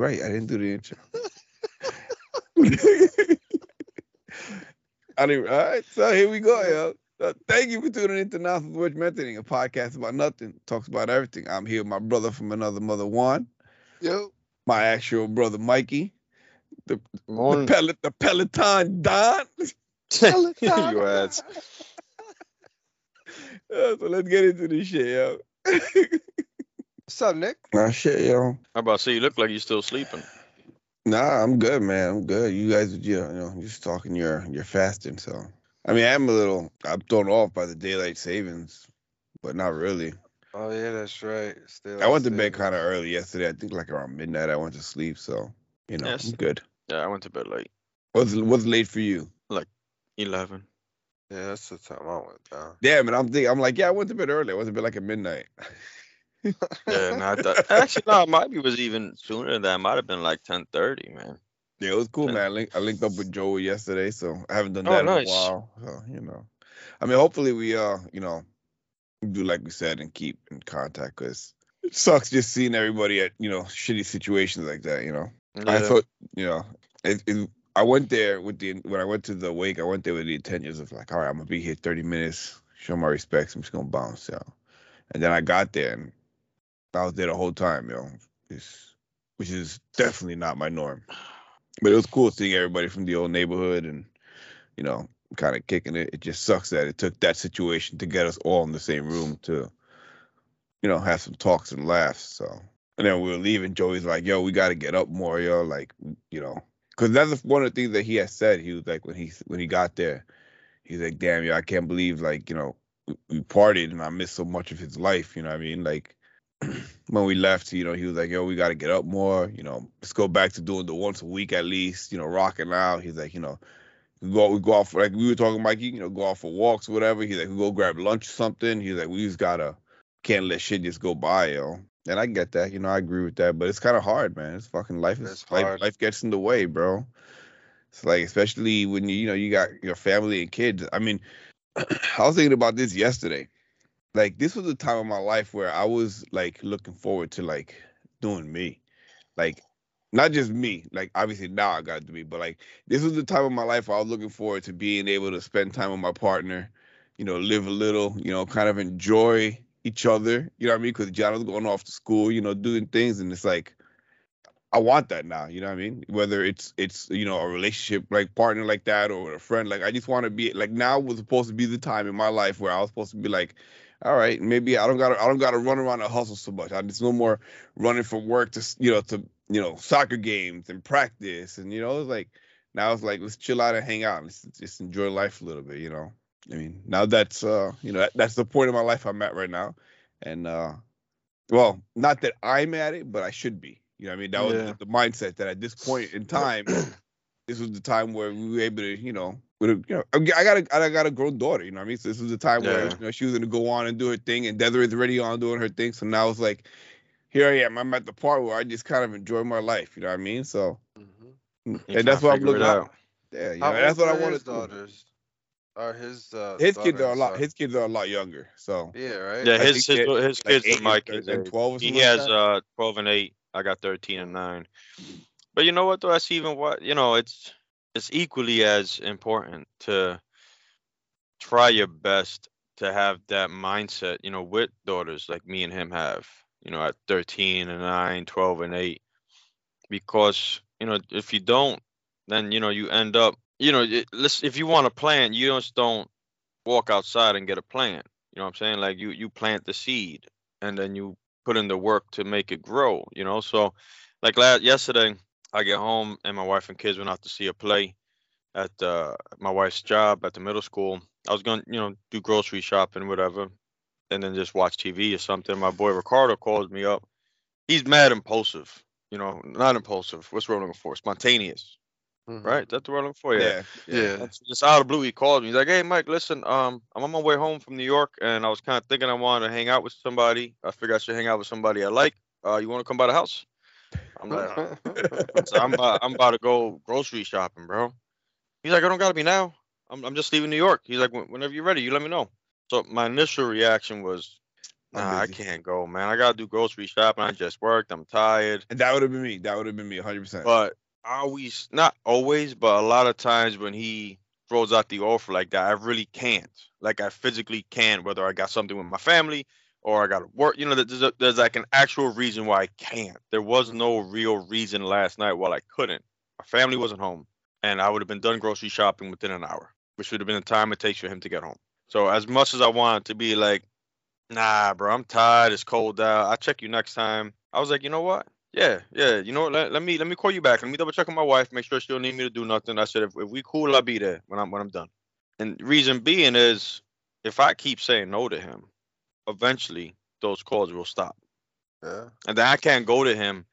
right. I didn't do the intro. I didn't. All right, so here we go, yo. Uh, thank you for tuning into Nothing Worth Mentioning, a podcast about nothing, talks about everything. I'm here with my brother from another mother, Juan. Yo. My actual brother, Mikey. The, the, Morning. Pel- the Peloton Don. you ass. So let's get into this shit, yo. What's up, Nick? Nah, shit, yo. I'm about to say you look like you're still sleeping. Nah, I'm good, man. I'm good. You guys, you know, just talking your your fasting. So, I mean, I'm a little, I'm thrown off by the daylight savings, but not really. Oh yeah, that's right. Still, I went to bed kind of early yesterday. I think like around midnight. I went to sleep, so you know, Yes. I'm good. Yeah, I went to bed late. What's what's late for you? Like Eleven. Yeah, that's the time I went down. Damn it, I'm thinking, I'm like, yeah, I went to bed early. I went to bed like at midnight. Yeah, I thought actually no, it might be was even sooner than that. It might have been like ten thirty, man. Yeah, it was cool, Yeah. man. I, link, I linked up with Joey yesterday, so I haven't done Oh, that in a while. So you know, I mean, hopefully we uh, you know, do like we said and keep in contact because it sucks just seeing everybody at you know shitty situations like that. You know, I thought you know, it, it, I went there with the when I went to the wake, I went there with the intentions of like, all right, I'm gonna be here 30 minutes, show my respects. I'm just gonna bounce out, and then I got there and I was there the whole time, yo. It's, which is definitely not my norm. But it was cool seeing everybody from the old neighborhood and, you know, kind of kicking it. It just sucks that it took that situation to get us all in the same room to, you know, have some talks and laughs. So, and then we were leaving. Joey's like, yo, we got to get up more, yo. Like, you know, because that's one of the things that he had said. He was like, when he when he got there, he's like, damn, yo, I can't believe, like, you know, we, we partied and I missed so much of his life. You know what I mean? Like, when we left, you know, he was like, "Yo, we got to get up more. You know, let's go back to doing the once a week at least. You know, rocking out." He's like, "You know, we go we go off like we were talking, Mikey. You know, go off for walks, or whatever." He's like, "We go grab lunch or something." He's like, "We just gotta can't let shit just go by, yo." And I get that, you know, I agree with that, but it's kind of hard, man. It's fucking life is life, life gets in the way, bro. It's like especially when you you know you got your family and kids. I mean, I was thinking about this yesterday like this was a time of my life where I was like looking forward to like doing me. Like not just me, like obviously now I got to be, but like this was the time of my life where I was looking forward to being able to spend time with my partner, you know, live a little, you know, kind of enjoy each other, you know what I mean? Because John was going off to school, you know, doing things, and it's like I want that now, you know what I mean? Whether it's it's you know a relationship like partner like that or a friend, like I just want to be like now was supposed to be the time in my life where I was supposed to be like, all right, maybe I don't gotta I don't gotta run around and hustle so much. I just no more running from work to you know to you know soccer games and practice and you know it's like now it's like let's chill out and hang out and just enjoy life a little bit, you know. I mean now that's uh you know that, that's the point of my life I'm at right now, and uh well not that I'm at it, but I should be. You know what I mean that was Yeah. the, the mindset that at this point in time this was the time where we were able to, you know, with a, you know, I got a I got a grown daughter, you know what I mean? So this was the time where you know she was gonna go on and do her thing, and Desiree's already on doing her thing. So now it's like, here I am. I'm at the part where I just kind of enjoy my life, you know what I mean? So, Mm-hmm. and that's what I'm looking at. out. Yeah, you know, that's what I are want his to do. daughters? Or his uh, His daughter kids are a lot. son? His kids are a lot younger. So Yeah, right. Yeah, his his, they're, his kids eight are and- Mikey's and 12 or He like has that? uh twelve and eight. I got thirteen and nine. But you know what though? That's even what you know. It's it's equally as important to try your best to have that mindset. You know, with daughters like me and him have. You know, at thirteen and nine, 12 and eight, because you know if you don't, then you know you end up. You know, let's if you want a plant, you just don't walk outside and get a plant. You know what I'm saying? Like you you plant the seed and then you put in the work to make it grow, you know? So like last yesterday I get home and my wife and kids went out to see a play at uh, my wife's job at the middle school. I was going, you know, do grocery shopping whatever and then just watch TV or something. My boy Ricardo calls me up. He's mad impulsive, you know, not impulsive. What's I'm for? Spontaneous, Mhm. right? That's the word I'm looking for. Yeah. yeah, Yeah. And so just out of blue, he called me. He's like, "Hey, Mike, listen, um, I'm on my way home from New York, and I was kind of thinking I wanted to hang out with somebody. I figured I should hang out with somebody I like. Uh, you want to come by the house?" I'm like, so "I'm about, I'm about to go grocery shopping, bro." He's like, "I don't gotta be now. I'm I'm just leaving New York." He's like, "Whenever you're ready, you let me know." So my initial reaction was, I'm Nah, I can't go, man. I gotta do grocery shopping. I just worked. I'm tired. And that would have been me. That would have been me 100%. But I always, not always, but a lot of times when he throws out the offer like that, I really can't. Like I physically can't, whether I got something with my family or I got to work. You know, there's, a, there's like an actual reason why I can't. There was no real reason last night why I couldn't. My family wasn't home, and I would have been done grocery shopping within an hour, which would have been the time it takes for him to get home. So as much as I wanted to be like, nah, bro, I'm tired. It's cold out. I'll check you next time. I was like, you know what? Yeah, yeah. You know what? Let, let me let me call you back. Let me double check with my wife, make sure she don't need me to do nothing. I said, if, if we cool, I'll be there when I'm when I'm done. And reason being is, if I keep saying no to him, eventually those calls will stop. Yeah. And then I can't go to him,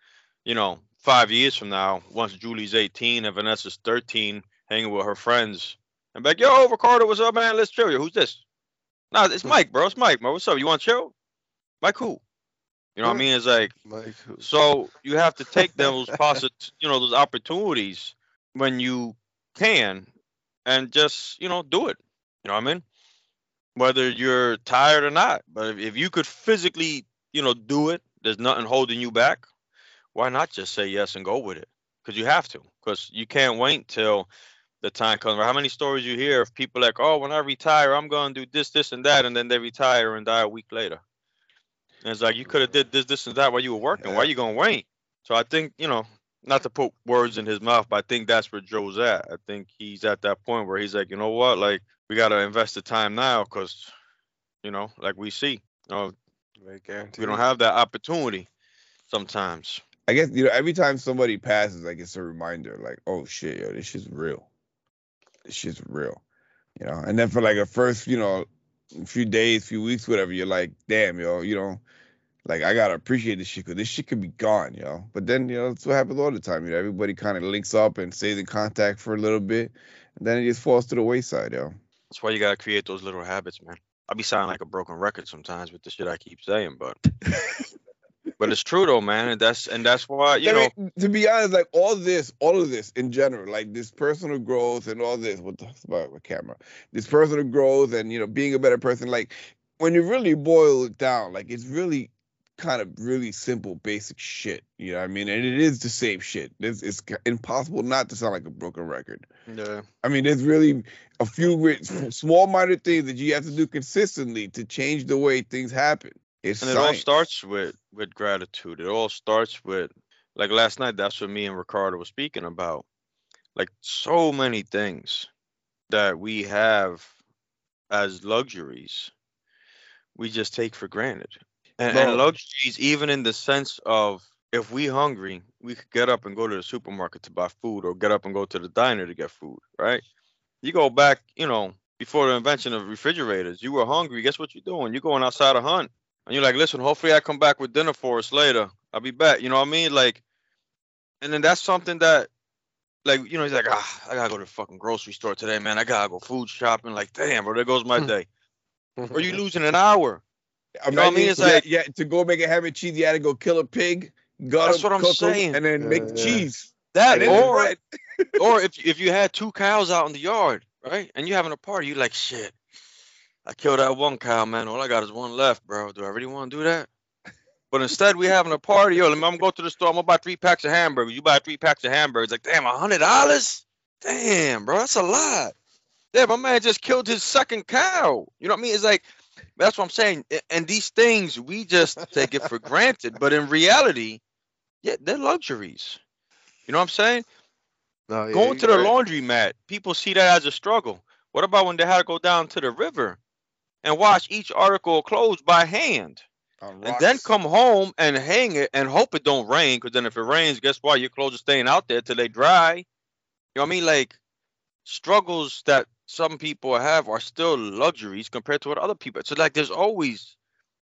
you know, five years from now, once Julie's 18 and Vanessa's 13, hanging with her friends, and be like, yo, Ricardo, what's up, man? Let's chill. Yo, who's this? Nah, it's hmm. Mike, bro. It's Mike, bro. What's up? You want to chill? Mike, who? You know what I mean? It's like, who- so you have to take those possi you know, those opportunities when you can, and just you know do it. You know what I mean? Whether you're tired or not, but if, if you could physically, you know, do it, there's nothing holding you back. Why not just say yes and go with it? Because you have to. Because you can't wait till the time comes. How many stories you hear of people like, oh, when I retire, I'm gonna do this, this, and that, and then they retire and die a week later. And it's like you could have did this, this, and that while you were working. Why Yeah. you gonna wait? So I think you know, not to put words in his mouth, but I think that's where Joe's at. I think he's at that point where he's like, you know what, like we gotta invest the time now, cause you know, like we see, you know, we don't have that opportunity sometimes. I guess you know every time somebody passes, like it's a reminder, like, oh shit, yo, this shit's real. This shit's real, you know. And then for like a first, you know, few days, few weeks, whatever, you're like, damn, yo, you know, like I gotta appreciate this shit because this shit could be gone, yo. But then you know that's what happens all the time. You know, everybody kind of links up and stays in contact for a little bit, and then it just falls to the wayside, yo. That's why you gotta create those little habits, man. I be sounding like a broken record sometimes with the shit I keep saying, but but it's true though, man. And that's and that's why you I know. to be honest, like all this, all of this in general, like this personal growth and all this. What the about my camera? This personal growth and you know being a better person. Like when you really boil it down, like it's really kind of really simple, basic shit. You know what I mean? And it is the same shit. It's, it's impossible not to sound like a broken record. Yeah. I mean, there's really a few small, minor things that you have to do consistently to change the way things happen. It's And it all starts with with gratitude. It all starts with like last night. That's what me and Ricardo were speaking about. Like so many things that we have as luxuries, we just take for granted. And, and luxuries, even in the sense of if we hungry, we could get up and go to the supermarket to buy food, or get up and go to the diner to get food. Right? You go back, you know, before the invention of refrigerators, you were hungry. Guess what you're doing? You're going outside to hunt. And you're like, listen, hopefully I come back with dinner for us later. I'll be back. You know what I mean? Like, and then that's something that, like, you know, he's like, ah, I gotta go to the fucking grocery store today, man. I gotta go food shopping. Like, damn, bro, there goes my day. Or you losing an hour. I You know what I mean? It's yeah, like- yeah, to go make a ham and cheese, you had to go kill a pig, gut That's him, what I'm cook 'em, saying. and then Yeah, make yeah. cheese. That or or if if you had two cows out in the yard, right, and you having a party, you like shit. I killed that one cow, man. All I got is one left, bro. Do I really want to do that? But instead, we having a party. Yo, let me, I'm gonna go to the store. I'm gonna buy three packs of hamburgers. You buy three packs of hamburgers. Like, damn, a hundred dollars? Damn, bro, that's a lot. Yeah, my man just killed his second cow. You know what I mean? It's like that's what I'm saying. And these things we just take it for granted, but in reality, yeah, they're luxuries. You know what I'm saying? No, yeah, Going to the right. laundromat, people see that as a struggle. What about when they had to go down to the river and wash each article of clothes by hand, and then come home and hang it and hope it don't rain? Because then if it rains, guess what? Your clothes are staying out there till they dry. You know what I mean? Like struggles that some people have are still luxuries compared to what other people. So like, there's always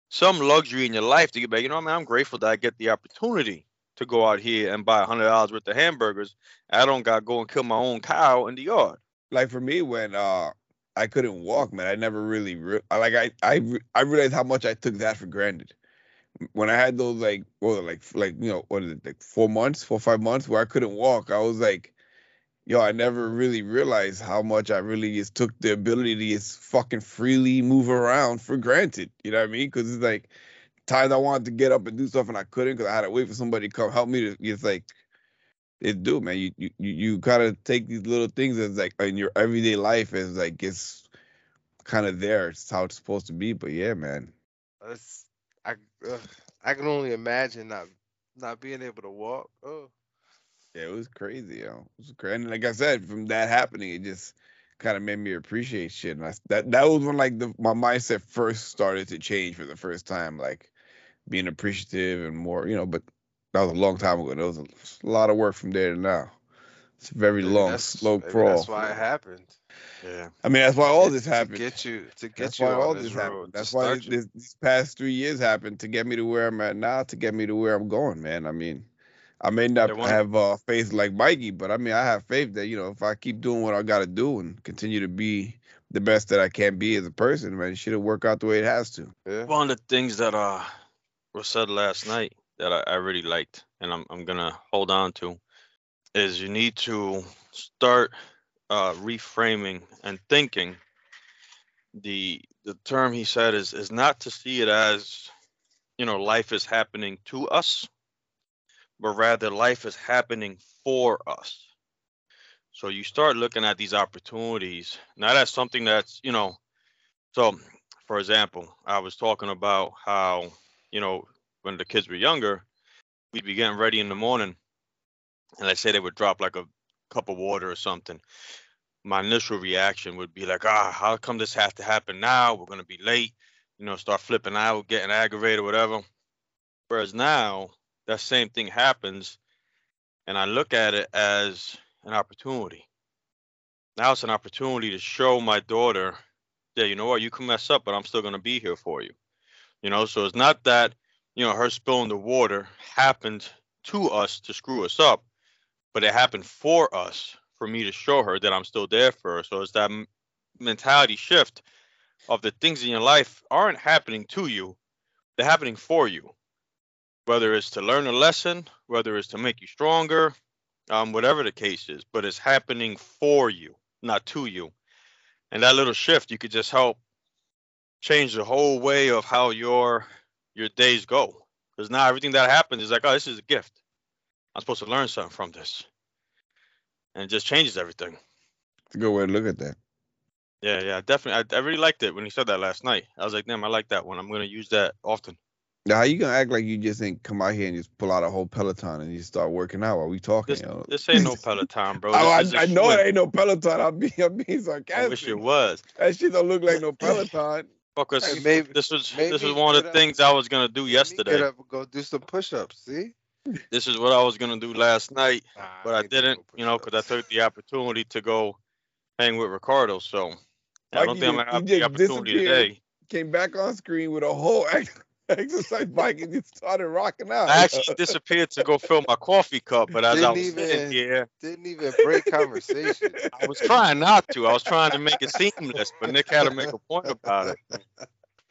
some luxury in your life to get back. You know what I mean? I'm grateful that I get the opportunity to go out here and buy a hundred dollars worth of hamburgers. I don't got to go and kill my own cow in the yard. like for me when uh I couldn't walk, man, I never really re- like I I I realized how much I took that for granted. When I had those like well like like you know what is it like four months, four five months where I couldn't walk, I was like, yo, I never really realized how much I really just took the ability to just fucking freely move around for granted. You know what I mean? Because it's like times I wanted to get up and do stuff and I couldn't because I had to wait for somebody to come help me. To it's like it's do man. You you you, kind of take these little things as like in your everyday life as like it's kind of there. It's how it's supposed to be. But yeah, man. That's, I ugh, I can only imagine not not being able to walk. Oh, Yeah, it was crazy, yo. It was crazy. And like I said, from that happening, it just kind of made me appreciate shit. And I, that that was when like the my mindset first started to change for the first time, like being appreciative and more, you know. But that was a long time ago. There was a, a lot of work from there to now. It's a very maybe long, slow maybe crawl. That's why it happened. Yeah. I mean, that's why all Get- this to get you to get That's you why on all this this road, happened. That's why this, this, these past three years happened to get me to where I'm at now, to get me to where I'm going, man. I mean, I may not one- have uh, faith like Mikey, but I mean, I have faith that you know, if I keep doing what I got to do and continue to be the best that I can be as a person, man, it should work out the way it has to. Yeah. One of the things that uh was said last night that I, I really liked and I'm I'm gonna hold on to is you need to start uh reframing and thinking. The the term he said is is not to see it as you know life is happening to us but rather life is happening for us. So you start looking at these opportunities not as something that's you know so for example i was talking about how you know when the kids were younger we'd be getting ready in the morning and let's say they would drop like a cup of water or something. My initial reaction would be like ah how come this has to happen now? We're going to be late you know start flipping out getting aggravated whatever. Whereas now that same thing happens and i look at it as an opportunity. Now it's an opportunity to show my daughter yeah you know what? You can mess up but i'm still going to be here for you. You know so it's not that you know her spilling the water happened to us to screw us up but it happened for us for me to show her that i'm still there for her. So it's that mentality shift of the things in your life aren't happening to you they're happening for you. Whether it's to learn a lesson whether it's to make you stronger um, whatever the case is but it's happening for you not to you. And that little shift you could just help change the whole way of how your your days go because now everything that happens is like oh this is a gift i'm supposed to learn something from this and it just changes everything It's a good way to look at that. yeah yeah definitely i, I really liked it when he said that last night i was like damn i like that one i'm going to use that often Now, how you gonna act like you just ain't come out here and just pull out a whole Peloton and you start working out while we talking? this, yo? this ain't no peloton bro Oh, I, a I know it ain't no Peloton. I'm being, I'm being sarcastic. i wish it was That shit don't look like no Peloton. Because Hey, maybe- this was maybe this was one of get the up- things i was going to do yesterday Get up and go do some push-ups. See? this is what i was going to do last night Nah, but I ain't doing didn't, you know, because I took the opportunity to go hang with Ricardo. So I don't think I'm gonna have the opportunity today. Came back on screen with a whole ex- exercise bike and just started rocking out. I actually disappeared to go fill my coffee cup, but as I Didn't was sitting even- here, Didn't even break conversation. I was trying not to. I was trying to make it seamless, but Nick had to make a point about it.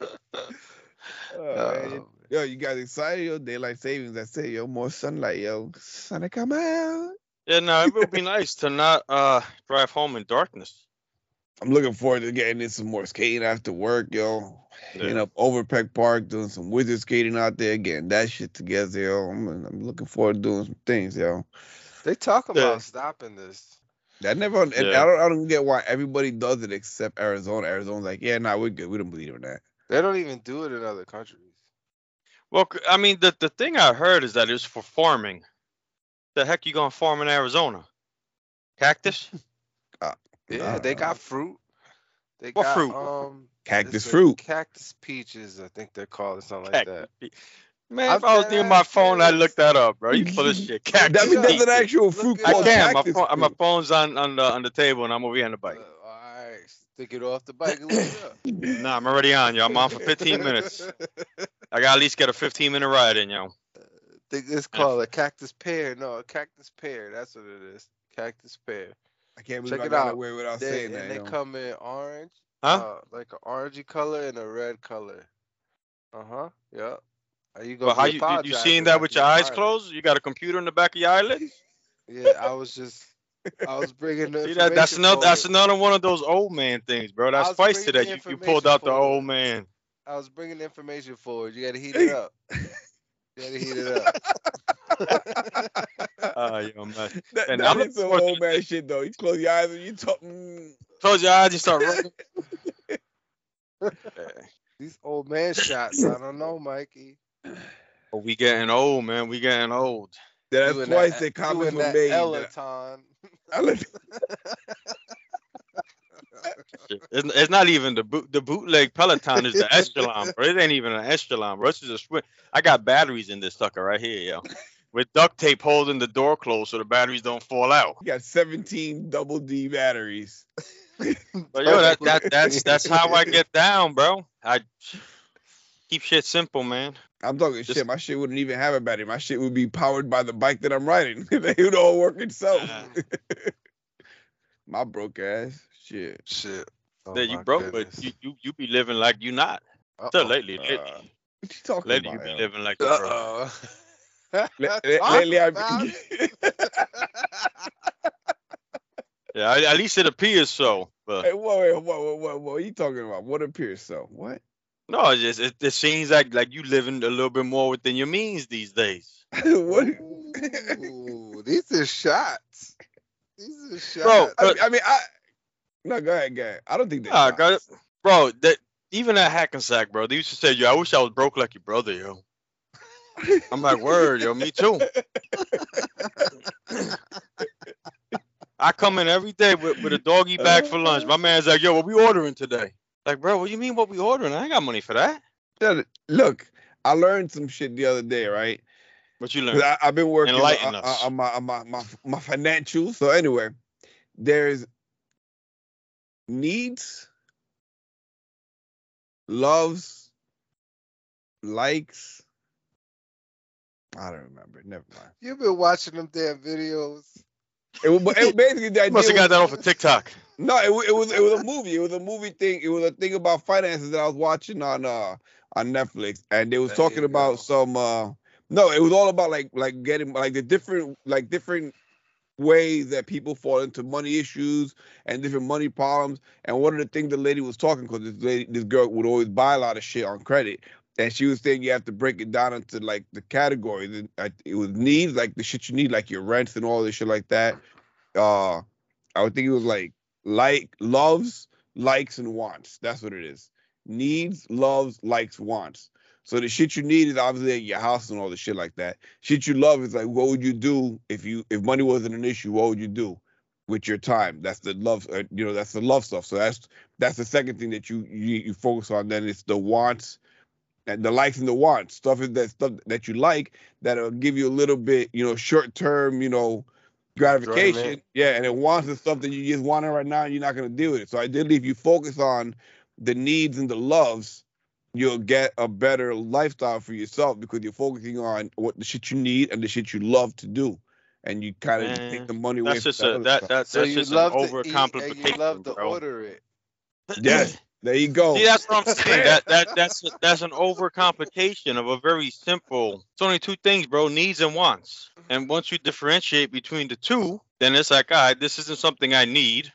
Oh, man. Oh, Yo, you guys excited? Yo, daylight savings. I say, yo, more sunlight, yo. Sun come out. Yeah, no, it would be nice to not uh drive home in darkness. I'm looking forward to getting in some more skating after work, yo. Hitting Yeah. up Overpeck Park, doing some wizard skating out there, getting that shit together, yo. I'm, I'm looking forward to doing some things, yo. They talk Yeah. about stopping this. I never, Yeah. I don't, I don't get why everybody does it except Arizona. Arizona's like, yeah, nah, we're good. We don't believe in that. They don't even do it in other countries. Well, I mean, the the thing I heard is that it's for farming. The heck you gonna farm in Arizona? Cactus? Uh, Yeah, they got fruit. They What got fruit? um Cactus fruit. Cactus peaches, I think they're called or something like that. Cactus. Man, if I was near my phone, I'd serious. look that up, bro. You full of shit. Cactus. That means there's an actual fruit it I can. My phone, my phone's on on the on the table, and I'm over here on the Uh, bike. all right, stick it off the bike and look it up. Nah, I'm already on, yo. I'm on for 15 minutes. I gotta at least get a 15 minute ride in, yo. think it's called a cactus pear. No, a cactus pear. That's what it is. Cactus pear. I can't believe Check I it got out. away without They, saying and that. they yo. come in orange, Huh? uh, like an orangey color and a red color. Uh huh. Yep. Are you gonna Well, how you you, you seeing that with your eyes find it. closed? You got a computer in the back of your eyelid? Yeah, I was just I was bringing the See that that's information another that's another one of those old man things, bro. That's was spice to that. You, you pulled out the old man. I was bringing information forward. You got to heat it up. You got to heat it up. Ah, yo, man. That, And that I'm is some old man shit though. You close your eyes and you talk. Mm. Close your eyes, you start running. These old man shots. I don't know, Mikey. Oh, we getting old, man. We getting old. That's You twice that- the you comments and were that made. Peloton. I. It's, it's not even the boot. The bootleg Peloton is the Echelon, bro. It ain't even an Echelon, bro. This is a switch. I got batteries in this sucker right here, yo. With duct tape holding the door closed so the batteries don't fall out. you got 17 double D batteries. But yo, that, that that's that's how I get down, bro. I keep shit simple, man. I'm talking Just- shit. My shit wouldn't even have a battery. My shit would be powered by the bike that I'm riding. they would all work itself. Ah. My broke ass. Shit. Shit. Oh that you broke, goodness. but you, you you be living like you not. So Uh-oh. lately, lately, Uh, What you talking lately you be living like you broke. Uh-oh. La- la- Talk lately, I've about Yeah, I- at least it appears so. But Hey, whoa, wait, whoa, whoa, whoa, what are you talking about? What appears so? What? no, it just it, it seems like like you living a little bit more within your means these days. what? Ooh, these are shots. These are shots. Bro, I, I mean, I. No, go ahead, go ahead. I don't think that. Nah, got it. Bro, that even at Hackensack, bro, they used to say, "Yo, I wish I was broke like your brother, yo." I'm like, "Word, yo, me too." I come in every day with, with a doggy bag for lunch. My man's like, "Yo, what we ordering today?" Like, bro, what do you mean what we ordering? I ain't got money for that. Look, I learned some shit the other day, right? What you learn? I, I've been working on, Enlighten uh, on, on my, on my my my financials. So anyway, there's needs, loves, likes. I don't remember. Never mind. You've been watching them damn videos. It was, it basically the idea. Must have got was- that off of TikTok. No, it, it was it was a movie. It was a movie thing. It was a thing about finances that I was watching on uh on Netflix, and they was There talking about go. some. uh No, it was all about like like getting like the different like different ways that people fall into money issues and different money problems. And one of the things the lady was talking because this lady this girl would always buy a lot of shit on credit. And she was saying you have to break it down into like the categories. It was needs, like the shit you need, like your rents and all this shit like that. Uh, I would think it was like like loves, likes, and wants. That's what it is. Needs, loves, likes, wants. So the shit you need is obviously at your house and all the shit like that. Shit you love is like what would you do if you if money wasn't an issue? What would you do with your time? That's the love. Uh, you know, that's the love stuff. So that's that's the second thing that you you, you focus on. Then it's the wants and the likes and the wants. Stuff is that stuff that you like that'll give you a little bit, you know, short term, you know, gratification. Enjoyment. Yeah, and it wants is stuff that you just want it right now and you're not gonna deal with it. So ideally if you focus on the needs and the loves, you'll get a better lifestyle for yourself because you're focusing on what the shit you need and the shit you love to do. And you kind of take the money away That's from just that a other that that that's you just an love to eat you overcomplication, love to bro. order it. Yes, there you go. See, that's what I'm saying. that that that's that's an overcomplication of a very simple. It's only two things, bro: needs and wants. And once you differentiate between the two, then it's like, all right, this isn't something I need.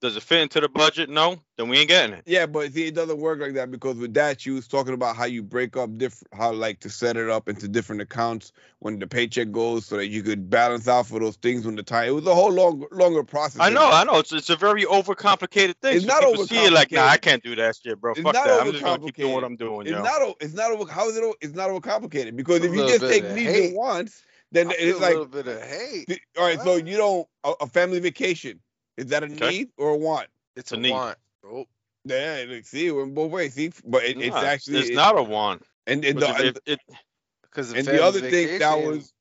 Does it fit into the budget? No, then we ain't getting it. Yeah, but see, it doesn't work like that because with that, you was talking about how you break up different, how like to set it up into different accounts when the paycheck goes, so that you could balance out for those things when the time. It was a whole long, longer process. I know. I know. It's it's a very overcomplicated thing. It's so not people see it like, nah, I can't do that shit, bro. It's Fuck that. I'm just gonna keep doing what I'm doing, It's yo. not. o- It's not. over- How is it? o- It's not overcomplicated because A if you just take of needs hate. and wants, then I it's feel a like, little bit of hate. th- all right. So you don't a, a family vacation is that a Okay. need or a want? It's a a need. want. Oh, Yeah, look, see, it went both ways. See, but it, it's actually it's it- not a want. And, and, But the, if- if- because and the other thing that was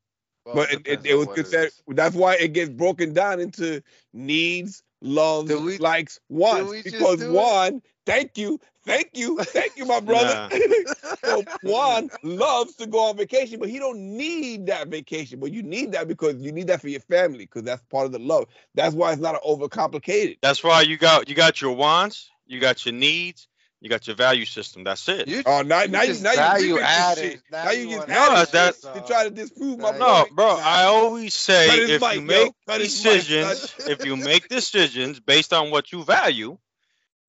but it, it, it was considered that's why it gets broken down into needs loves we- likes wants because do one thank you thank you thank you my brother so Juan loves to go on vacation but he don't need that vacation but you need that because you need that for your family because that's part of the love that's why it's not overcomplicated That's why you got you got your wants, you got your needs, You got your value system. That's it. You, Oh, now, you now you, just now you value giving this added. shit. Now Now you you just wanna No, adding add that- shit to try to disprove my Now no, point. bro. Nah. I always say Cut his if mic, you yo. make Cut his mic, decisions, cut- if you make decisions based on what you value,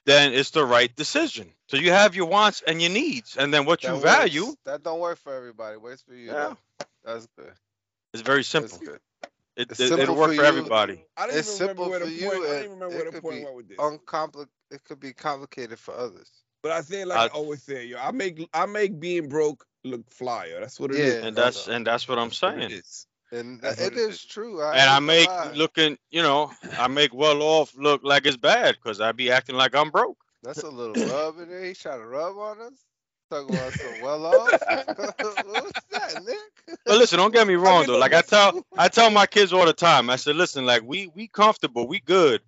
then it's the right decision. So you have your wants and your needs, and then what That you works. value That don't work for everybody. Works for you. Yeah. though. That's good. It's very That's simple. good. It, It's it, simple it'll work for for everybody. I don't It's even remember simple where the for you, point. I don't even remember it where the could point be went with this. Uncompli- It could be complicated for others. But I think, like I- I, always say, yo, I make I make being broke look flyer. That's what it Yeah. is. And that's and that's what I'm That's what saying. And That's it is true. I and I make lie. looking, you know, I make well off look like it's bad because I be acting like I'm broke. That's a little rub in there. He's trying to rub on us. Talking about some well off. What's that, Nick? But listen, don't get me wrong though. Like I tell I tell my kids all the time. I said, listen, like we we comfortable, we good,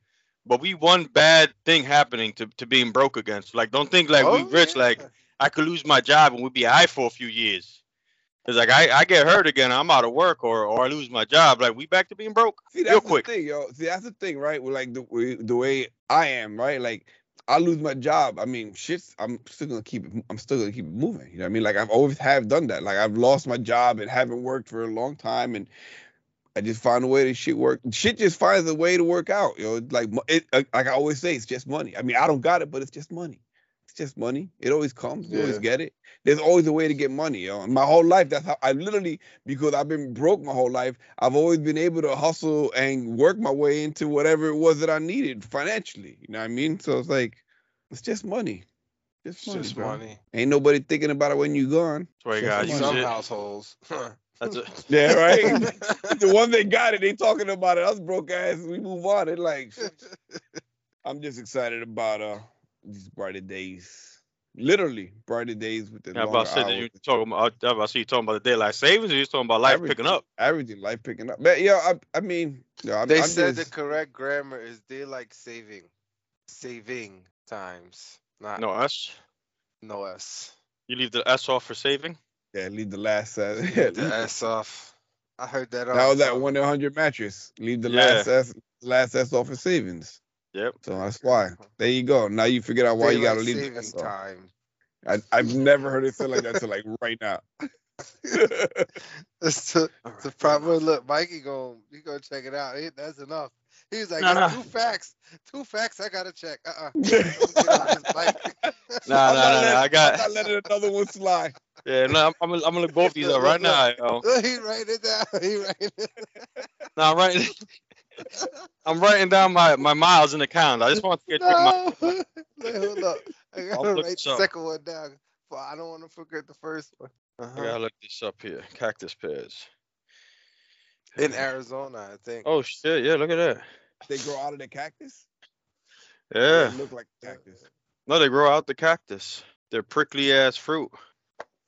but we one bad thing happening to, to being broke against. Like don't think like we Oh, rich. yeah. Like I could lose my job and we'd be high for a few years. Cause like I, I get hurt again, I'm out of work or or I lose my job. Like we back to being broke See, real that's quick. the thing, yo. See, that's the thing, right? With like the way the way I am, right? Like I lose my job. I mean, shit's. I'm still gonna keep it. I'm still gonna keep it moving. You know what I mean? Like I've always have done that. Like I've lost my job and haven't worked for a long time, and I just find a way to shit work. Shit just finds a way to work out. You know, like it. Like I always say, it's just money. I mean, I don't got it, but it's just money. It's just money. It always comes. You always get it. There's always a way to get money, yo. And my whole life, that's how I literally because I've been broke my whole life. I've always been able to hustle and work my way into whatever it was that I needed financially. You know what I mean? So it's like, it's just money. Just It's money. just bro. money. Ain't nobody thinking about it when you're gone. That's why Just guys the use money. Some it. households. That's a, Yeah, right. the one they got it, they talking about it. Us broke ass, we move on. It like, I'm just excited about uh these brighter days. Literally brighter days with the yeah, I'm about to say that hours. you talking about. I'm about you talking about the daylight savings, or you talking about life picking Everything. up. Everything, life picking up. But yeah, I, I mean, yeah, I'm, they I'm said just, the correct grammar is daylight saving, saving times, not No S. no s. You leave the S off for saving. yeah, leave the last. Uh, Leave the s off. I heard that. all That was that one hundred mattress. Leave the Yeah. last S, last S off for savings. Yep. So that's why. There you go. Now you figure out why you gotta leave the saving S off. time. I, I've never heard it said like that till like right now. It's the, All the right. proper look. Mikey going he gonna check it out. He, that's enough. He was like, No, "Yo, no. two facts, two facts. I gotta check. Uh uh Nah, I'm nah, nah, letting- nah. I got. I'm not letting another one slide. Yeah, no, I'm, I'm, gonna, I'm gonna look both these up right now. Yo. he write it down. He write it. No, I'm writing. I'm writing down my, my miles in the calendar. I just want to get check my. No. Wait, hold up. I gotta write the second one down. But I don't want to forget the first one. I Uh-huh. gotta look this up here. Cactus pears. In Arizona, I think. Oh shit! Yeah, look at that. They grow out of the cactus. Yeah. They look like cactus. No, they grow out the cactus. They're prickly ass fruit.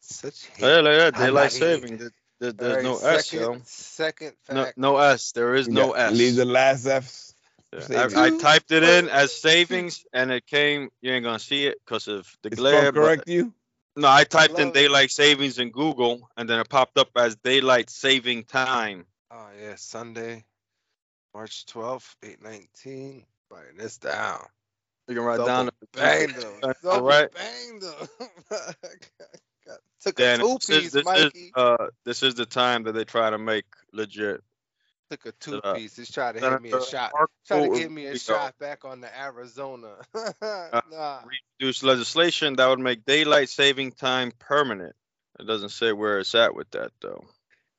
Such hate. Yeah, like that. Daylight saving. There- there's Alright, no S, second, yo. Second No, fact. no S. There is no Yeah, S. Leave the last F's. Yeah. I, I typed it in as savings, and it came. You ain't gonna see it because of the It's glare. spelled but- correct you. No, I typed in love- daylight savings in Google, and then it popped up as daylight saving time. Oh yeah, Sunday, March twelfth, eight nineteen. Writing this down. You can write Double down. bang them. All Double right. bang them. Got- Took a two this is, piece, this is uh this is the time that they try to make legit. Took a two uh, piece. He's trying to hit me a shot. Marco Trying to give me a shot back on the Arizona. nah. Introduced legislation that would make daylight saving time permanent. It doesn't say where it's at with that though.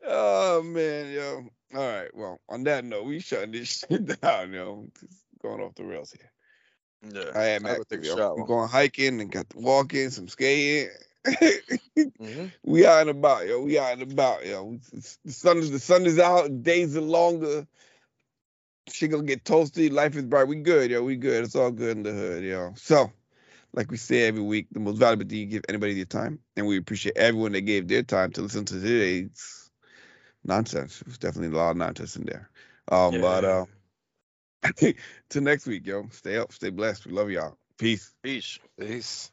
Oh man, yo. All right. Well, on that note, we shutting this shit down, yo. Just going off the rails here. Yeah. I am active, yo. I'm going hiking and got to walking, some skating. Mhm. we out and about, yo. We out and about, yo. The sun is the sun is out. Days are longer. She gonna get toasty. Life is bright. We good, yo. We good. It's all good in the hood, yo. So, like we say every week, the most valuable thing you give anybody their time, and we appreciate everyone that gave their time to listen to today's nonsense. There's definitely a lot of nonsense in there. Um, but Yeah. uh, till next week, yo. Stay up, stay blessed. We love y'all. Peace. Peace. Peace.